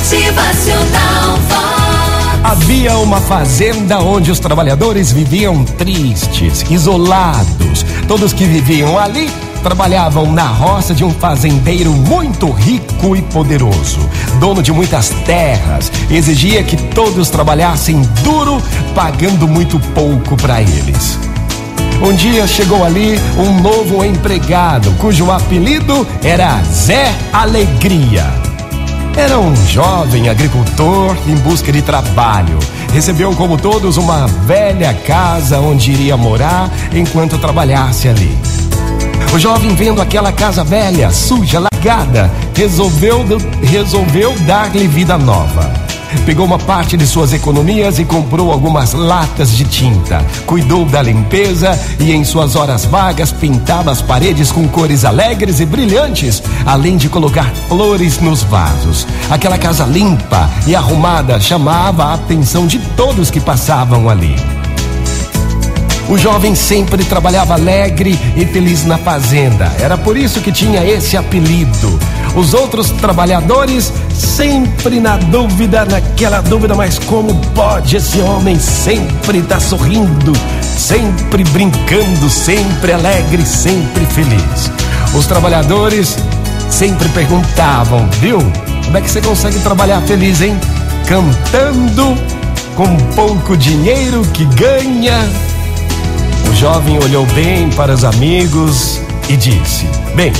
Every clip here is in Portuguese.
Motivacional Vox. Havia uma fazenda onde os trabalhadores viviam tristes, isolados. Todos que viviam ali trabalhavam na roça de um fazendeiro muito rico e poderoso, dono de muitas terras. Exigia que todos trabalhassem duro, pagando muito pouco para eles. Um dia chegou ali um novo empregado, cujo apelido era Zé Alegria. Era um jovem agricultor em busca de trabalho. Recebeu, como todos, uma velha casa onde iria morar enquanto trabalhasse ali. O jovem, vendo aquela casa velha, suja, largada, resolveu, resolveu dar-lhe vida nova. Pegou uma parte de suas economias e comprou algumas latas de tinta. Cuidou da limpeza e, em suas horas vagas, pintava as paredes com cores alegres e brilhantes, além de colocar flores nos vasos. Aquela casa limpa e arrumada chamava a atenção de todos que passavam ali. O jovem sempre trabalhava alegre e feliz na fazenda. Era por isso que tinha esse apelido. Os outros trabalhadores sempre na dúvida, naquela dúvida, mas como pode esse homem sempre tá sorrindo, sempre brincando, sempre alegre, sempre feliz? Os trabalhadores sempre perguntavam, viu? Como é que você consegue trabalhar feliz, hein? Cantando, com pouco dinheiro que ganha, o jovem olhou bem para os amigos e disse: Bem,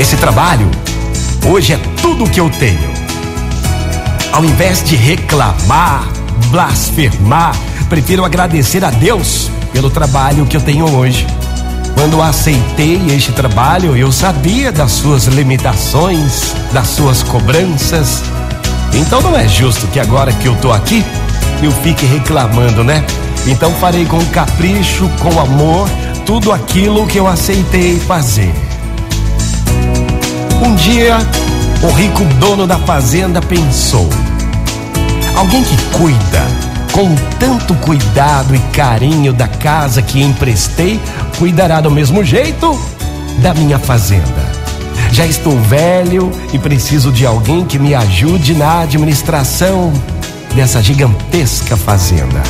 esse trabalho hoje é tudo o que eu tenho. Ao invés de reclamar, blasfemar, prefiro agradecer a Deus pelo trabalho que eu tenho hoje. Quando aceitei este trabalho, eu sabia das suas limitações, das suas cobranças. Então não é justo que agora que eu tô aqui, eu fique reclamando, né? Então farei com capricho, com amor, tudo aquilo que eu aceitei fazer. Um dia, o rico dono da fazenda pensou: alguém que cuida com tanto cuidado e carinho da casa que emprestei, cuidará do mesmo jeito da minha fazenda. Já estou velho e preciso de alguém que me ajude na administração dessa gigantesca fazenda.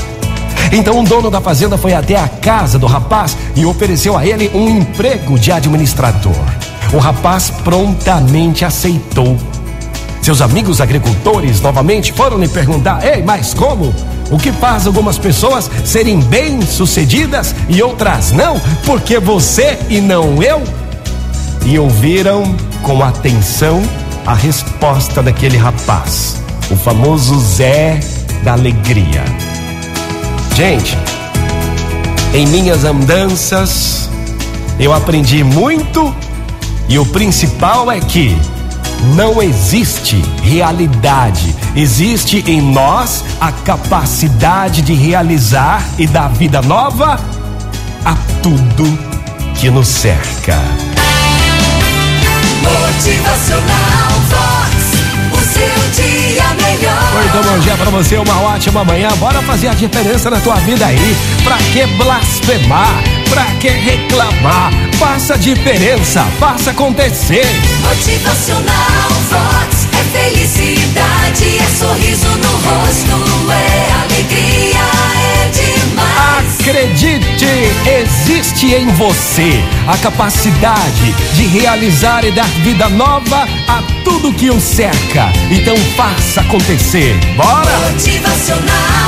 Então o dono da fazenda foi até a casa do rapaz e ofereceu a ele um emprego de administrador. O rapaz prontamente aceitou. Seus amigos agricultores novamente foram lhe perguntar: Ei, mas como? O que faz algumas pessoas serem bem-sucedidas e outras não? Porque você e não eu? E ouviram com atenção a resposta daquele rapaz, o famoso Zé da Alegria. Gente, em minhas andanças eu aprendi muito e o principal é que não existe realidade, existe em nós a capacidade de realizar e dar vida nova a tudo que nos cerca. Motivacional Vox, o seu dia melhor. Muito bom dia pra você, uma ótima manhã. Bora fazer a diferença na tua vida aí. Pra que blasfemar? Pra que reclamar? Faça diferença, faça acontecer. Motivacional Vox é felicidade, é sorriso no rosto, é alegria, é demais. Acredite, existe em você a capacidade de realizar e dar vida nova a tudo que o cerca. Então faça acontecer. Bora! Motivacional